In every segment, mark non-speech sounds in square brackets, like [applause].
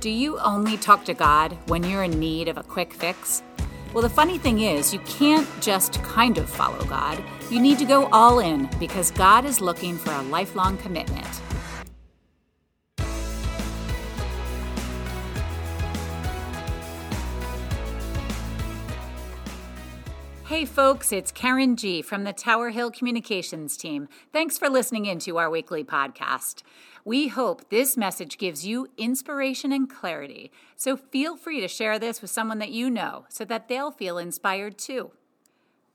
Do you only talk to God when you're in need of a quick fix? Well, the funny thing is, you can't just kind of follow God. You need to go all in because God is looking for a lifelong commitment. Hey folks, it's Karen G from the Tower Hill Communications team. Thanks for listening into our weekly podcast. We hope this message gives you inspiration and clarity. So feel free to share this with someone that you know so that they'll feel inspired too.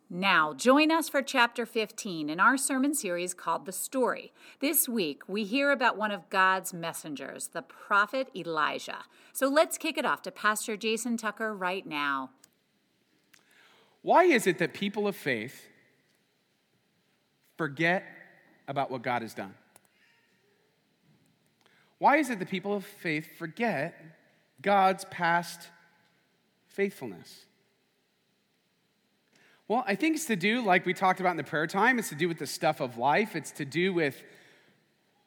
Now, join us for chapter 15 in our sermon series called The Story. This week, we hear about one of God's messengers, the prophet Elijah. So let's kick it off to Pastor Jason Tucker right now. Why is it that people of faith forget about what God has done? Why is it that people of faith forget God's past faithfulness? Well, I think it's to do, like we talked about in the prayer time, it's to do with the stuff of life. It's to do with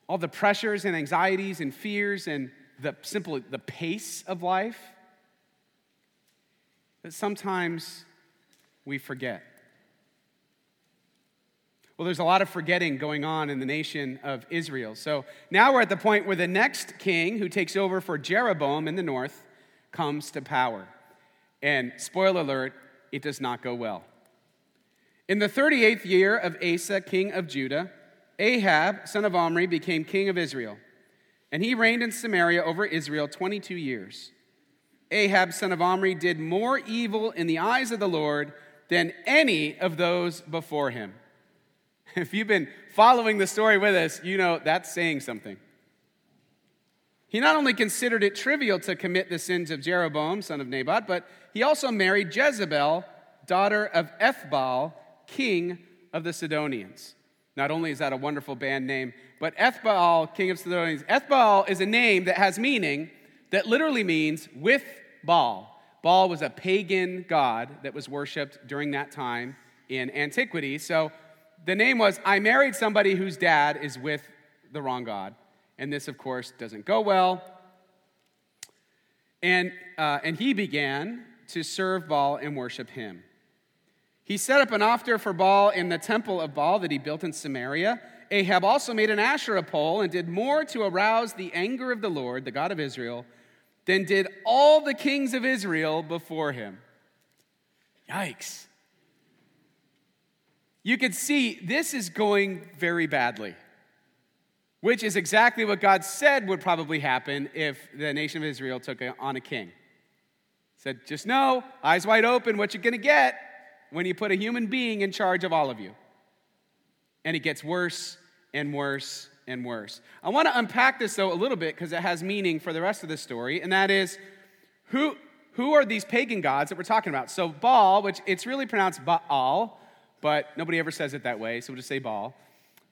all the pressures and anxieties and fears and the simple the pace of life. That sometimes we forget. Well, there's a lot of forgetting going on in the nation of Israel. So now we're at the point where the next king who takes over for Jeroboam in the north comes to power. And spoiler alert, it does not go well. In the 38th year of Asa, king of Judah, Ahab, son of Omri, became king of Israel. And he reigned in Samaria over Israel 22 years. Ahab, son of Omri, did more evil in the eyes of the Lord than any of those before him. [laughs] If you've been following the story with us, you know that's saying something. He not only considered it trivial to commit the sins of Jeroboam, son of Nebat, but he also married Jezebel, daughter of Ethbaal, king of the Sidonians. Not only is that a wonderful band name, but Ethbaal, king of Sidonians. Ethbaal is a name that has meaning that literally means with Baal. Baal was a pagan god that was worshiped during that time in antiquity. So the name was I married somebody whose dad is with the wrong god. And this, of course, doesn't go well. And, uh, and he began to serve Baal and worship him. He set up an altar for Baal in the temple of Baal that he built in Samaria. Ahab also made an Asherah pole and did more to arouse the anger of the Lord, the God of Israel, than did all the kings of Israel before him. Yikes. You could see this is going very badly, which is exactly what God said would probably happen if the nation of Israel took on a king. Said, just know, eyes wide open, what you're going to get when you put a human being in charge of all of you. And it gets worse and worse and worse. I want to unpack this though a little bit because it has meaning for the rest of the story, and that is who who are these pagan gods that we're talking about? So Baal, which it's really pronounced Baal, but nobody ever says it that way, so we'll just say Baal,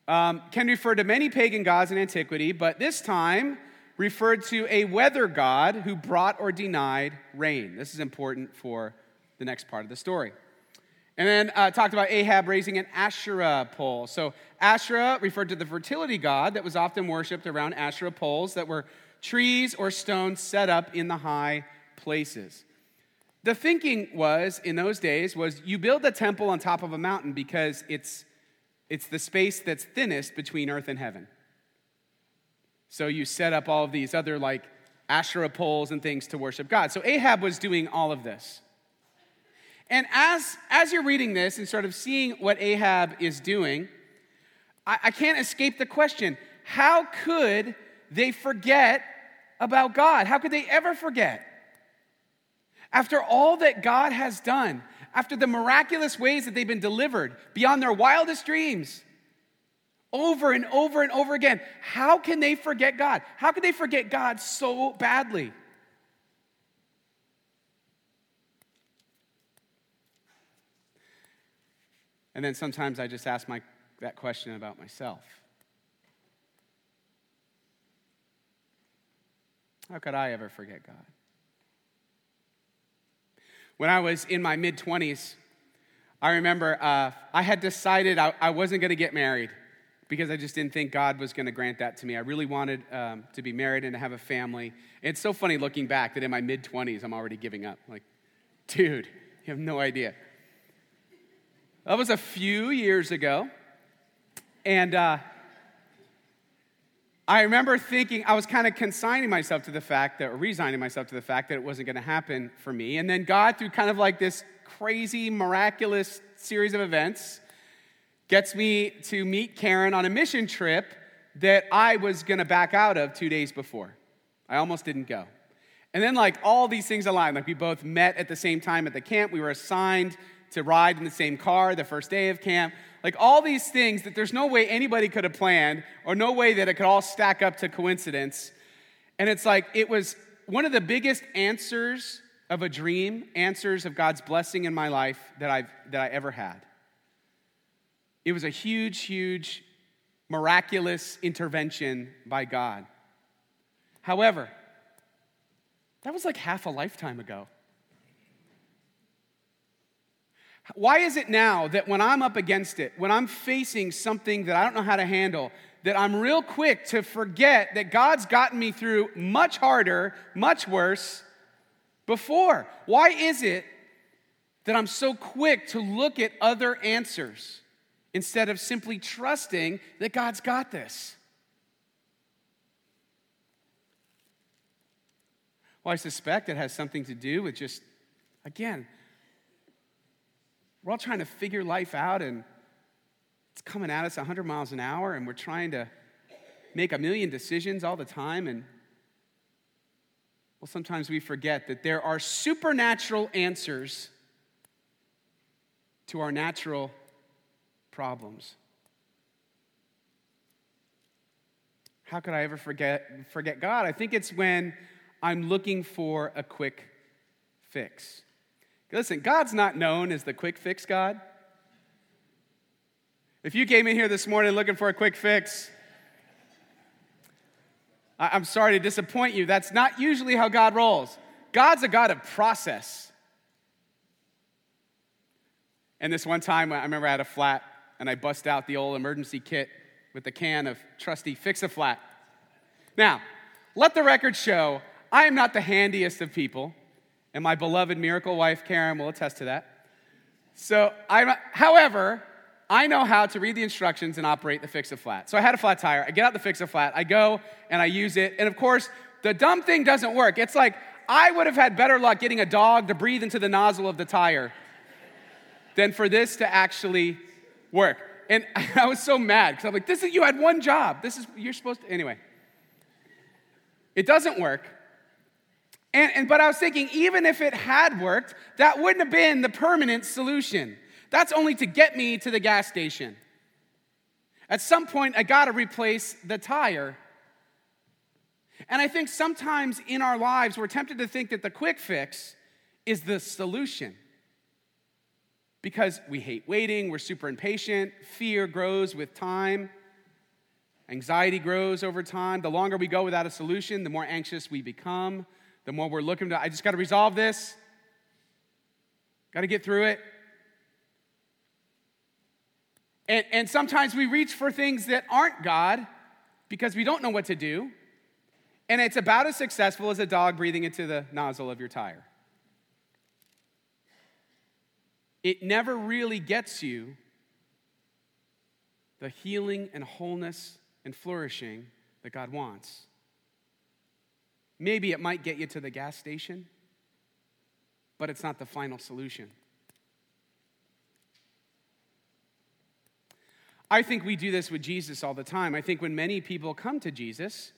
um, can refer to many pagan gods in antiquity, but this time referred to a weather god who brought or denied rain. This is important for the next part of the story. And then uh, talked about Ahab raising an Asherah pole. So, Asherah referred to the fertility god that was often worshipped around Asherah poles that were trees or stones set up in the high places. The thinking was in those days was you build a temple on top of a mountain because it's it's the space that's thinnest between earth and heaven. So you set up all of these other like Asherah poles and things to worship God. So Ahab was doing all of this. And as, as you're reading this and sort of seeing what Ahab is doing, I, I can't escape the question how could they forget about God? How could they ever forget? After all that God has done, after the miraculous ways that they've been delivered beyond their wildest dreams, over and over and over again, how can they forget God? How can they forget God so badly? And then sometimes I just ask my, that question about myself. How could I ever forget God? When I was in my mid 20s, I remember uh, I had decided I, I wasn't going to get married because I just didn't think God was going to grant that to me. I really wanted um, to be married and to have a family. It's so funny looking back that in my mid 20s, I'm already giving up. Like, dude, you have no idea. That was a few years ago. And uh, I remember thinking, I was kind of consigning myself to the fact that, or resigning myself to the fact that it wasn't going to happen for me. And then God, through kind of like this crazy, miraculous series of events, gets me to meet Karen on a mission trip that I was going to back out of two days before. I almost didn't go. And then, like, all these things aligned. Like, we both met at the same time at the camp. We were assigned to ride in the same car the first day of camp. Like, all these things that there's no way anybody could have planned, or no way that it could all stack up to coincidence. And it's like, it was one of the biggest answers of a dream, answers of God's blessing in my life that, I've, that I ever had. It was a huge, huge, miraculous intervention by God. However, that was like half a lifetime ago. Why is it now that when I'm up against it, when I'm facing something that I don't know how to handle, that I'm real quick to forget that God's gotten me through much harder, much worse before? Why is it that I'm so quick to look at other answers? instead of simply trusting that God's got this? Well, I suspect it has something to do with just, again, we're all trying to figure life out and it's coming at us 100 miles an hour and we're trying to make a million decisions all the time and well sometimes we forget that there are supernatural answers to our natural problems. How could I ever forget, forget God? I think it's when I'm looking for a quick fix. Listen, God's not known as the quick fix God. If you came in here this morning looking for a quick fix, I'm sorry to disappoint you. That's not usually how God rolls. God's a God of process. And this one time, I remember I had a flat and I bust out the old emergency kit with the can of trusty Fix a Flat. Now, let the record show I am not the handiest of people, and my beloved miracle wife Karen will attest to that. So, I'm, however, I know how to read the instructions and operate the Fix a Flat. So I had a flat tire. I get out the Fix a Flat. I go and I use it. And of course, the dumb thing doesn't work. It's like I would have had better luck getting a dog to breathe into the nozzle of the tire than for this to actually work. And [laughs] I was so mad because I'm like, this is, you had one job. This is, you're supposed to, anyway. It doesn't work. And, and, but I was thinking, even if it had worked, that wouldn't have been the permanent solution. That's only to get me to the gas station. At some point, I got to replace the tire. And I think sometimes in our lives, we're tempted to think that the quick fix is the solution because we hate waiting, we're super impatient, fear grows with time, anxiety grows over time. The longer we go without a solution, the more anxious we become, the more we're looking to, I just got to resolve this, got to get through it. And, and sometimes we reach for things that aren't God because we don't know what to do. And it's about as successful as a dog breathing into the nozzle of your tire. it never really gets you the healing and wholeness and flourishing that God wants. Maybe it might get you to the gas station, but it's not the final solution. I think we do this with Jesus all the time. I think when many people come to Jesus,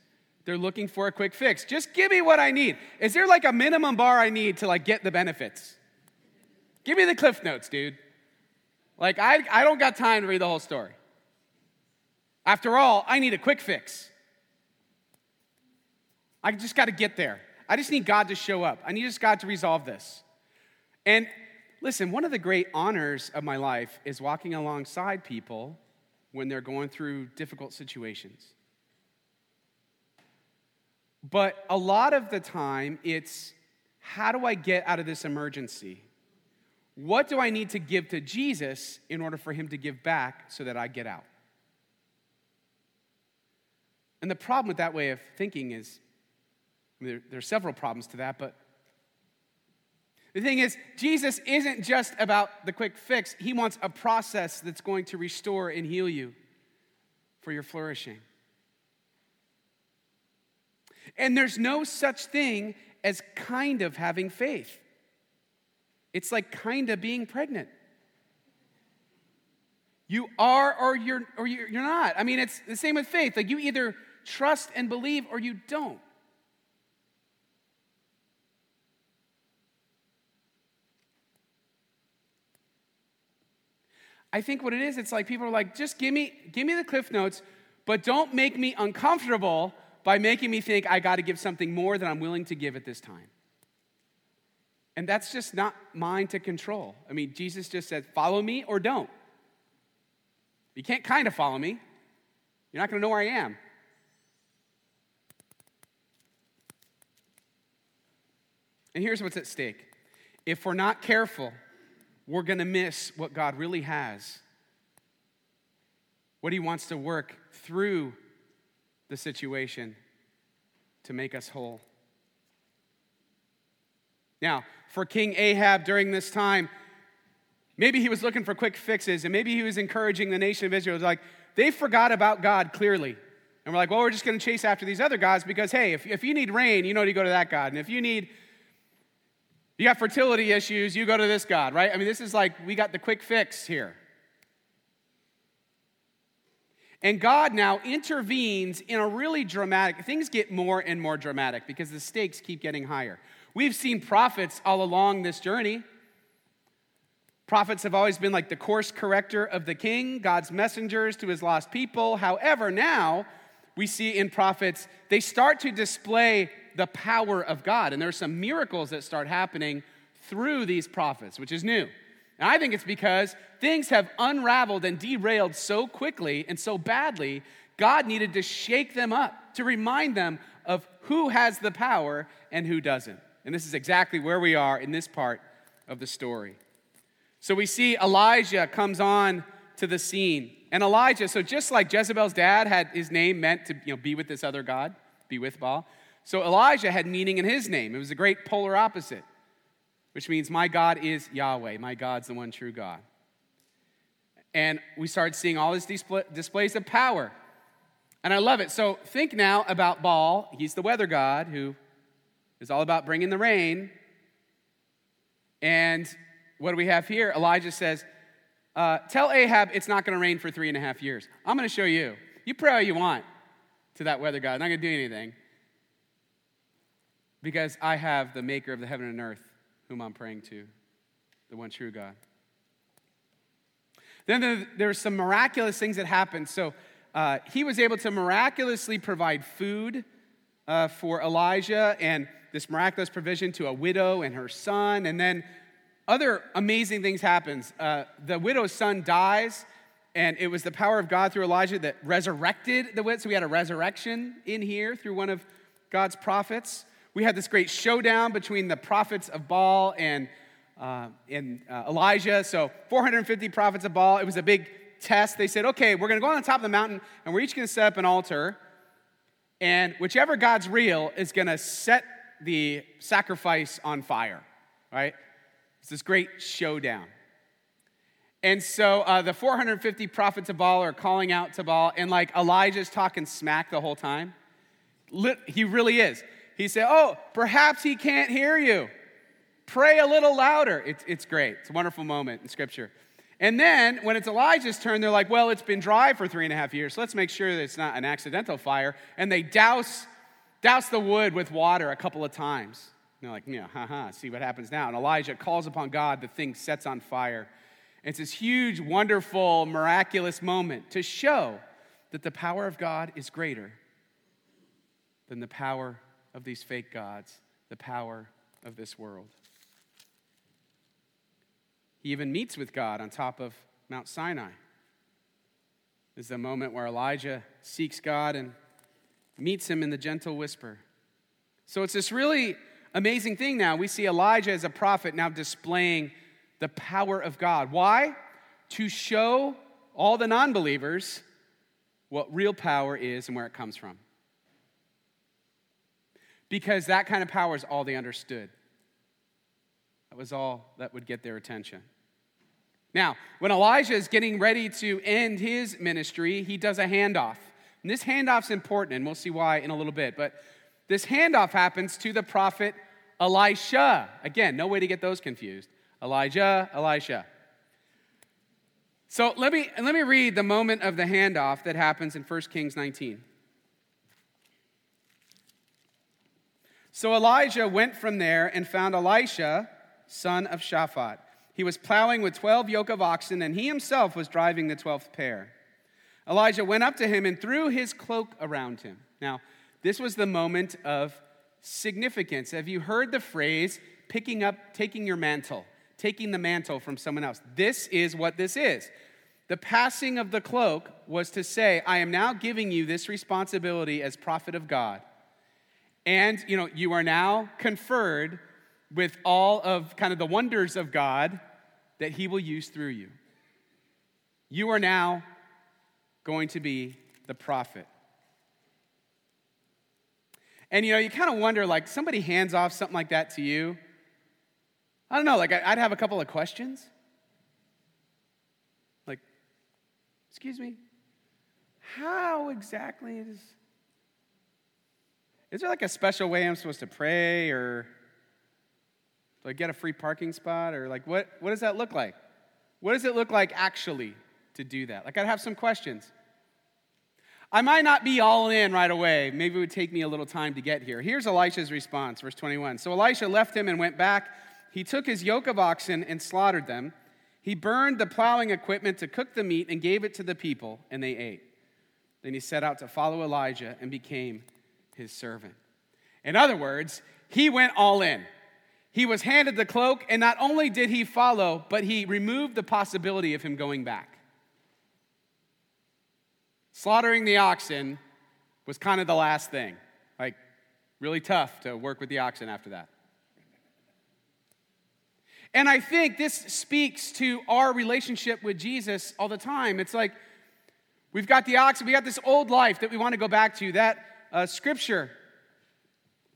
they're looking for a quick fix. Just give me what I need. Is there like a minimum bar I need to like get the benefits? Give me the cliff notes, dude. Like, I, I don't got time to read the whole story. After all, I need a quick fix. I just got to get there. I just need God to show up. I need just God to resolve this. And listen, one of the great honors of my life is walking alongside people when they're going through difficult situations. But a lot of the time, it's how do I get out of this emergency? What do I need to give to Jesus in order for him to give back so that I get out? And the problem with that way of thinking is there, there are several problems to that, but the thing is, Jesus isn't just about the quick fix, He wants a process that's going to restore and heal you for your flourishing. And there's no such thing as kind of having faith. It's like kind of being pregnant. You are or you're or you're not. I mean, it's the same with faith. Like you either trust and believe or you don't. I think what it is, it's like people are like, just give me, give me the cliff notes, but don't make me uncomfortable by making me think I got to give something more than I'm willing to give at this time. And that's just not mine to control. I mean, Jesus just said, follow me or don't. You can't kind of follow me. You're not going to know where I am. And here's what's at stake if we're not careful, we're going to miss what God really has, what He wants to work through the situation to make us whole. Now, for King Ahab during this time, maybe he was looking for quick fixes, and maybe he was encouraging the nation of Israel. Like, they forgot about God clearly. And we're like, well, we're just going to chase after these other gods because, hey, if, if you need rain, you know to go to that God. And if you need you got fertility issues, you go to this God, right? I mean, this is like we got the quick fix here. And God now intervenes in a really dramatic, things get more and more dramatic because the stakes keep getting higher. We've seen prophets all along this journey. Prophets have always been like the course corrector of the king, God's messengers to his lost people. However, now we see in prophets, they start to display the power of God. And there's some miracles that start happening through these prophets, which is new. And I think it's because things have unraveled and derailed so quickly and so badly, God needed to shake them up to remind them of who has the power and who doesn't. And this is exactly where we are in this part of the story. So we see Elijah comes on to the scene. And Elijah, so just like Jezebel's dad had his name meant to you know, be with this other God, be with Baal, so Elijah had meaning in his name. It was a great polar opposite, which means my God is Yahweh. My God's the one true God. And we started seeing all these displays of power. And I love it. So think now about Baal. He's the weather god who is all about bringing the rain. And what do we have here? Elijah says, uh, Tell Ahab it's not going to rain for three and a half years. I'm going to show you. You pray all you want to that weather god. I'm not going to do anything because I have the maker of the heaven and earth whom I'm praying to, the one true God. Then there, were some miraculous things that happened. So uh, he was able to miraculously provide food uh, for Elijah and this miraculous provision to a widow and her son. And then other amazing things happens. Uh, the widow's son dies, and it was the power of God through Elijah that resurrected the widow. So we had a resurrection in here through one of God's prophets we had this great showdown between the prophets of Baal and, uh, and uh, Elijah. So 450 prophets of Baal. It was a big test. They said, okay, we're going to go on the top of the mountain and we're each going to set up an altar. And whichever God's real is going to set the sacrifice on fire, right? It's this great showdown. And so uh, the 450 prophets of Baal are calling out to Baal, and like Elijah's talking smack the whole time. He really is he said, Oh, perhaps he can't hear you. Pray a little louder. It's, it's great. It's a wonderful moment in Scripture. And then when it's Elijah's turn, they're like, Well, it's been dry for three and a half years, so let's make sure that it's not an accidental fire. And they douse, douse the wood with water a couple of times. And they're like, Yeah, haha, see what happens now. And Elijah calls upon God, the thing sets on fire. It's this huge, wonderful, miraculous moment to show that the power of God is greater than the power of these fake gods, the power of this world. He even meets with God on top of Mount Sinai. This is the moment where Elijah seeks God and meets him in the gentle whisper. So it's this really amazing thing now. We see Elijah as a prophet now displaying the power of God. Why? To show all the non believers what real power is and where it comes from. Because that kind of power is all they understood. That was all that would get their attention. Now, when Elijah is getting ready to end his ministry, he does a handoff. And this handoff's important, and we'll see why in a little bit. But this handoff happens to the prophet Elisha. Again, no way to get those confused. Elijah, Elisha. So let me, let me read the moment of the handoff that happens in 1 Kings 19. So Elijah went from there and found Elisha, son of Shaphat. He was plowing with 12 yoke of oxen, and he himself was driving the 12th pair. Elijah went up to him and threw his cloak around him. Now, this was the moment of significance. Have you heard the phrase picking up, taking your mantle? taking the mantle from someone else. This is what this is. The passing of the cloak was to say, I am now giving you this responsibility as prophet of God. And, you know, you are now conferred with all of kind of the wonders of God that he will use through you. You are now going to be the prophet. And you know, you kind of wonder like somebody hands off something like that to you, I don't know, like I'd have a couple of questions. Like, excuse me, how exactly is. Is there like a special way I'm supposed to pray or like get a free parking spot or like what, what does that look like? What does it look like actually to do that? Like I'd have some questions. I might not be all in right away. Maybe it would take me a little time to get here. Here's Elisha's response, verse 21. So Elisha left him and went back he took his yoke of oxen and slaughtered them. He burned the plowing equipment to cook the meat and gave it to the people, and they ate. Then he set out to follow Elijah and became his servant. In other words, he went all in. He was handed the cloak, and not only did he follow, but he removed the possibility of him going back. Slaughtering the oxen was kind of the last thing. Like, really tough to work with the oxen after that. And I think this speaks to our relationship with Jesus all the time. It's like we've got the oxen, we got this old life that we want to go back to. That uh, scripture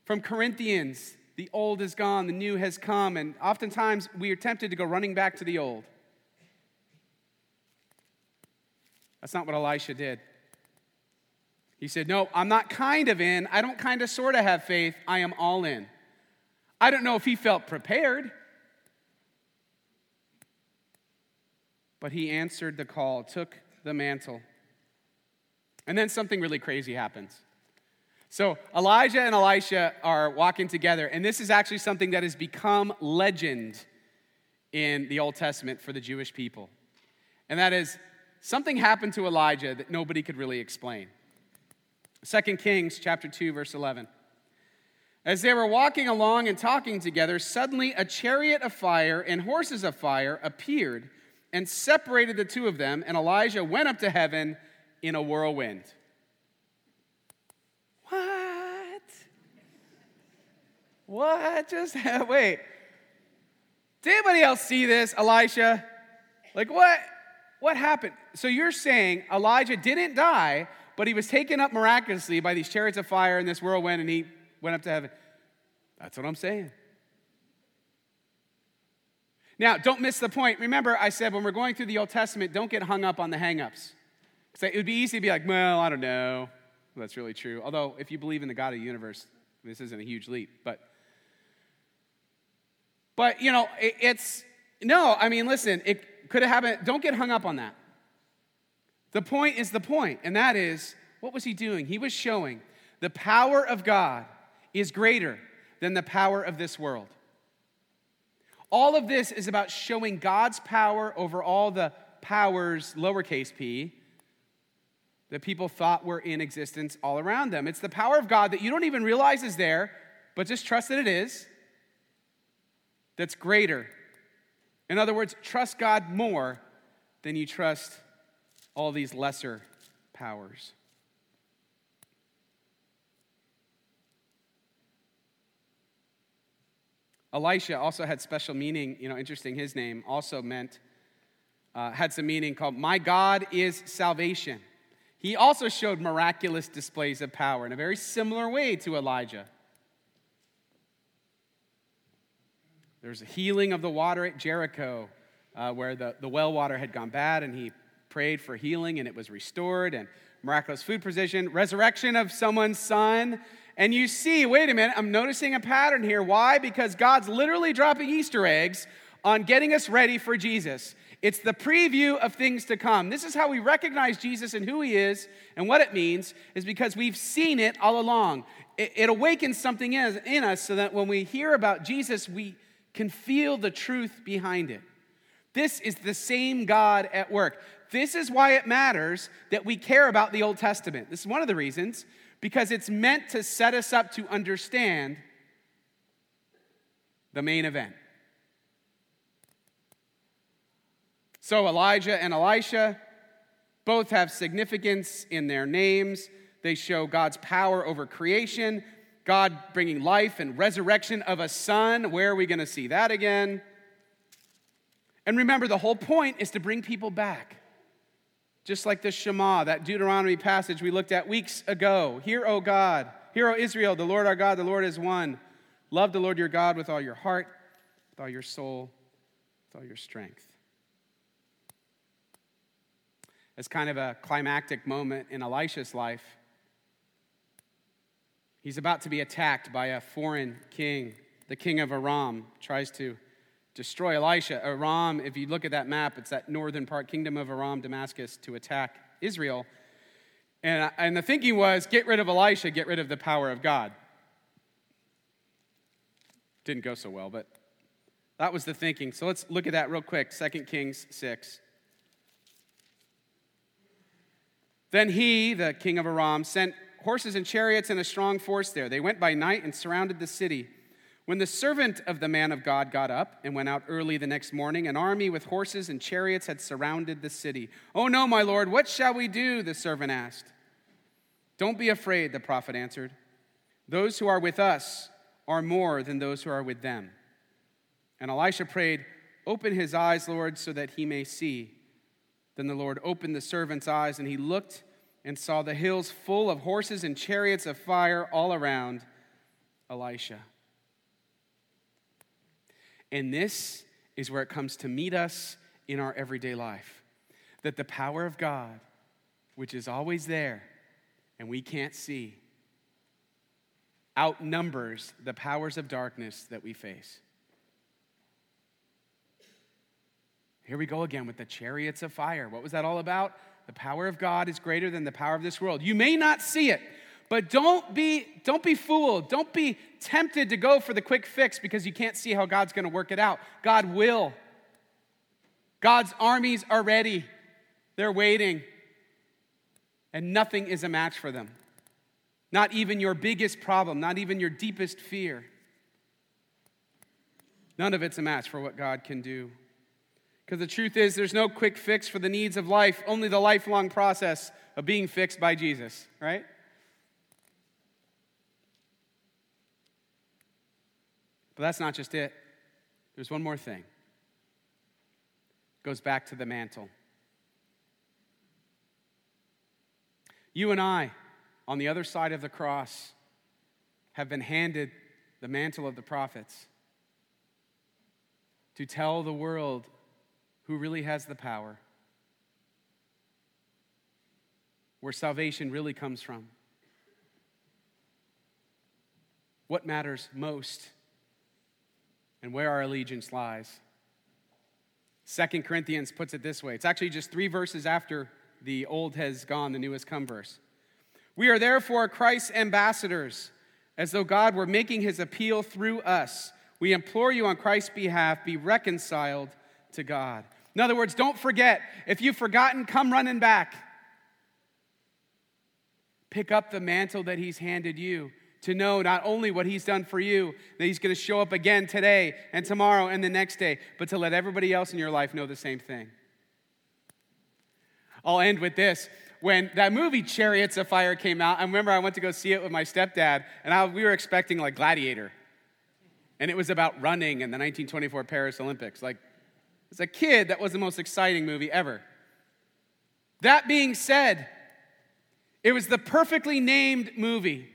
from Corinthians the old is gone, the new has come. And oftentimes we are tempted to go running back to the old. That's not what Elisha did. He said, No, I'm not kind of in. I don't kind of sort of have faith. I am all in. I don't know if he felt prepared. But he answered the call, took the mantle. And then something really crazy happens. So Elijah and Elisha are walking together, and this is actually something that has become legend in the Old Testament for the Jewish people. And that is something happened to Elijah that nobody could really explain. 2 Kings chapter 2 verse 11. As they were walking along and talking together, suddenly a chariot of fire and horses of fire appeared and separated the two of them, and Elijah went up to heaven in a whirlwind. What? What just [laughs] happened? Wait. Did anybody else see this, Elisha? Like, what? What happened? So you're saying Elijah didn't die, but he was taken up miraculously by these chariots of fire and this whirlwind, and he went up to heaven. That's what I'm saying. Now, don't miss the point. Remember, I said when we're going through the Old Testament, don't get hung up on the hangups. It would be easy to be like, well, I don't know. Well, that's really true. Although, if you believe in the God of the universe, this isn't a huge leap. But, but you know, it, it's, no, I mean, listen, it could have happened. Don't get hung up on that. The point is the point, and that is, what was he doing? He was showing the power of God is greater than the power of this world. All of this is about showing God's power over all the powers, lowercase p, that people thought were in existence all around them. It's the power of God that you don't even realize is there, but just trust that it is, that's greater. In other words, trust God more than you trust all these lesser powers. Elisha also had special meaning, you know, interesting, his name also meant, uh, had some meaning called, My God is salvation. He also showed miraculous displays of power in a very similar way to Elijah. There's a healing of the water at Jericho, uh, where the, the well water had gone bad, and he prayed for healing, and it was restored, and miraculous food provision, resurrection of someone's son. And you see, wait a minute, I'm noticing a pattern here. Why? Because God's literally dropping Easter eggs on getting us ready for Jesus. It's the preview of things to come. This is how we recognize Jesus and who he is and what it means, is because we've seen it all along. It, it awakens something in, in us so that when we hear about Jesus, we can feel the truth behind it. This is the same God at work. This is why it matters that we care about the Old Testament. This is one of the reasons, because it's meant to set us up to understand the main event. So, Elijah and Elisha both have significance in their names. They show God's power over creation, God bringing life and resurrection of a son. Where are we going to see that again? And remember, the whole point is to bring people back. Just like the Shema, that Deuteronomy passage we looked at weeks ago. Hear, O God, hear, O Israel, the Lord our God, the Lord is one. Love the Lord your God with all your heart, with all your soul, with all your strength. As kind of a climactic moment in Elisha's life, He's about to be attacked by a foreign king. The king of Aram tries to destroy Elisha. Aram, if you look at that map, it's that northern part, kingdom of Aram, Damascus, to attack Israel. And, and the thinking was get rid of Elisha, get rid of the power of God. Didn't go so well, but that was the thinking. So let's look at that real quick 2 Kings 6. Then he, the king of Aram, sent horses and chariots and a strong force there. They went by night and surrounded the city. When the servant of the man of God got up and went out early the next morning, an army with horses and chariots had surrounded the city. Oh no, my lord, what shall we do? The servant asked. Don't be afraid, the prophet answered. Those who are with us are more than those who are with them. And Elisha prayed, Open his eyes, Lord, so that he may see. Then the Lord opened the servant's eyes, and he looked and saw the hills full of horses and chariots of fire all around Elisha. And this is where it comes to meet us in our everyday life that the power of God, which is always there and we can't see, outnumbers the powers of darkness that we face. Here we go again with the chariots of fire. What was that all about? The power of God is greater than the power of this world. You may not see it, but don't be, don't be fooled. Don't be tempted to go for the quick fix because you can't see how God's going to work it out. God will. God's armies are ready, they're waiting, and nothing is a match for them. Not even your biggest problem, not even your deepest fear. None of it's a match for what God can do. Because the truth is, there's no quick fix for the needs of life, only the lifelong process of being fixed by Jesus, right? But that's not just it. There's one more thing. It goes back to the mantle. You and I, on the other side of the cross, have been handed the mantle of the prophets to tell the world who really has the power, where salvation really comes from. What matters most and where our allegiance lies. Second Corinthians puts it this way. It's actually just three verses after the old has gone, the new has come verse. We are therefore Christ's ambassadors, as though God were making his appeal through us. We implore you on Christ's behalf, be reconciled to God. In other words, don't forget. If you've forgotten, come running back. Pick up the mantle that He's handed you to know not only what He's done for you, that He's going to show up again today and tomorrow and the next day, but to let everybody else in your life know the same thing. I'll end with this. When that movie Chariots of Fire came out, I remember I went to go see it with my stepdad, and I, we were expecting like Gladiator. And it was about running in the 1924 Paris Olympics. Like, as a kid, that was the most exciting movie ever. That being said, it was the perfectly named movie,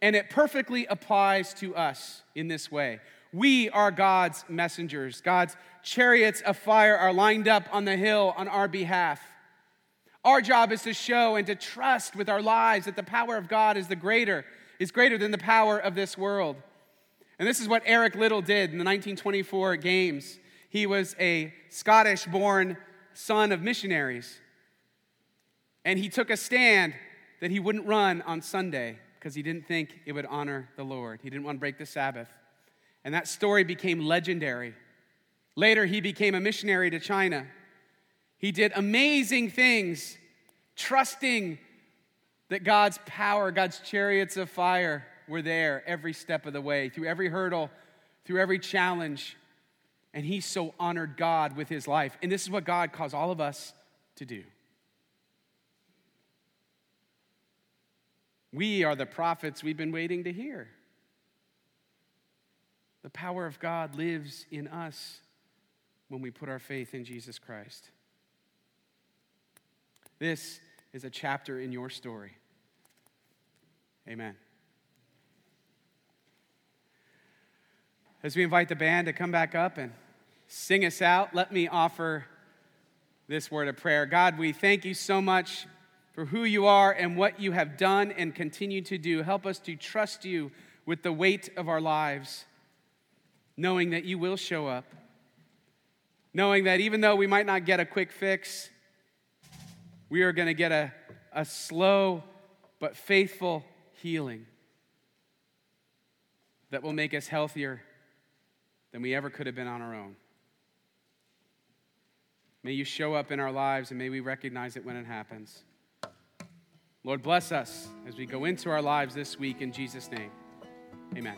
and it perfectly applies to us in this way. We are God's messengers. God's chariots of fire are lined up on the hill on our behalf. Our job is to show and to trust with our lives that the power of God is the greater, is greater than the power of this world. And this is what Eric Liddell did in the 1924 Games. He was a Scottish born son of missionaries. And he took a stand that he wouldn't run on Sunday because he didn't think it would honor the Lord. He didn't want to break the Sabbath. And that story became legendary. Later, he became a missionary to China. He did amazing things, trusting that God's power, God's chariots of fire were there every step of the way, through every hurdle, through every challenge. And he so honored God with his life. And this is what God calls all of us to do. We are the prophets we've been waiting to hear. The power of God lives in us when we put our faith in Jesus Christ. This is a chapter in your story. Amen. As we invite the band to come back up and sing us out, let me offer this word of prayer. God, we thank you so much for who you are and what you have done and continue to do. Help us to trust you with the weight of our lives, knowing that you will show up, knowing that even though we might not get a quick fix, we are going to get a, a slow but faithful healing that will make us healthier than we ever could have been on our own. May you show up in our lives and may we recognize it when it happens. Lord, bless us as we go into our lives this week in Jesus' name. Amen.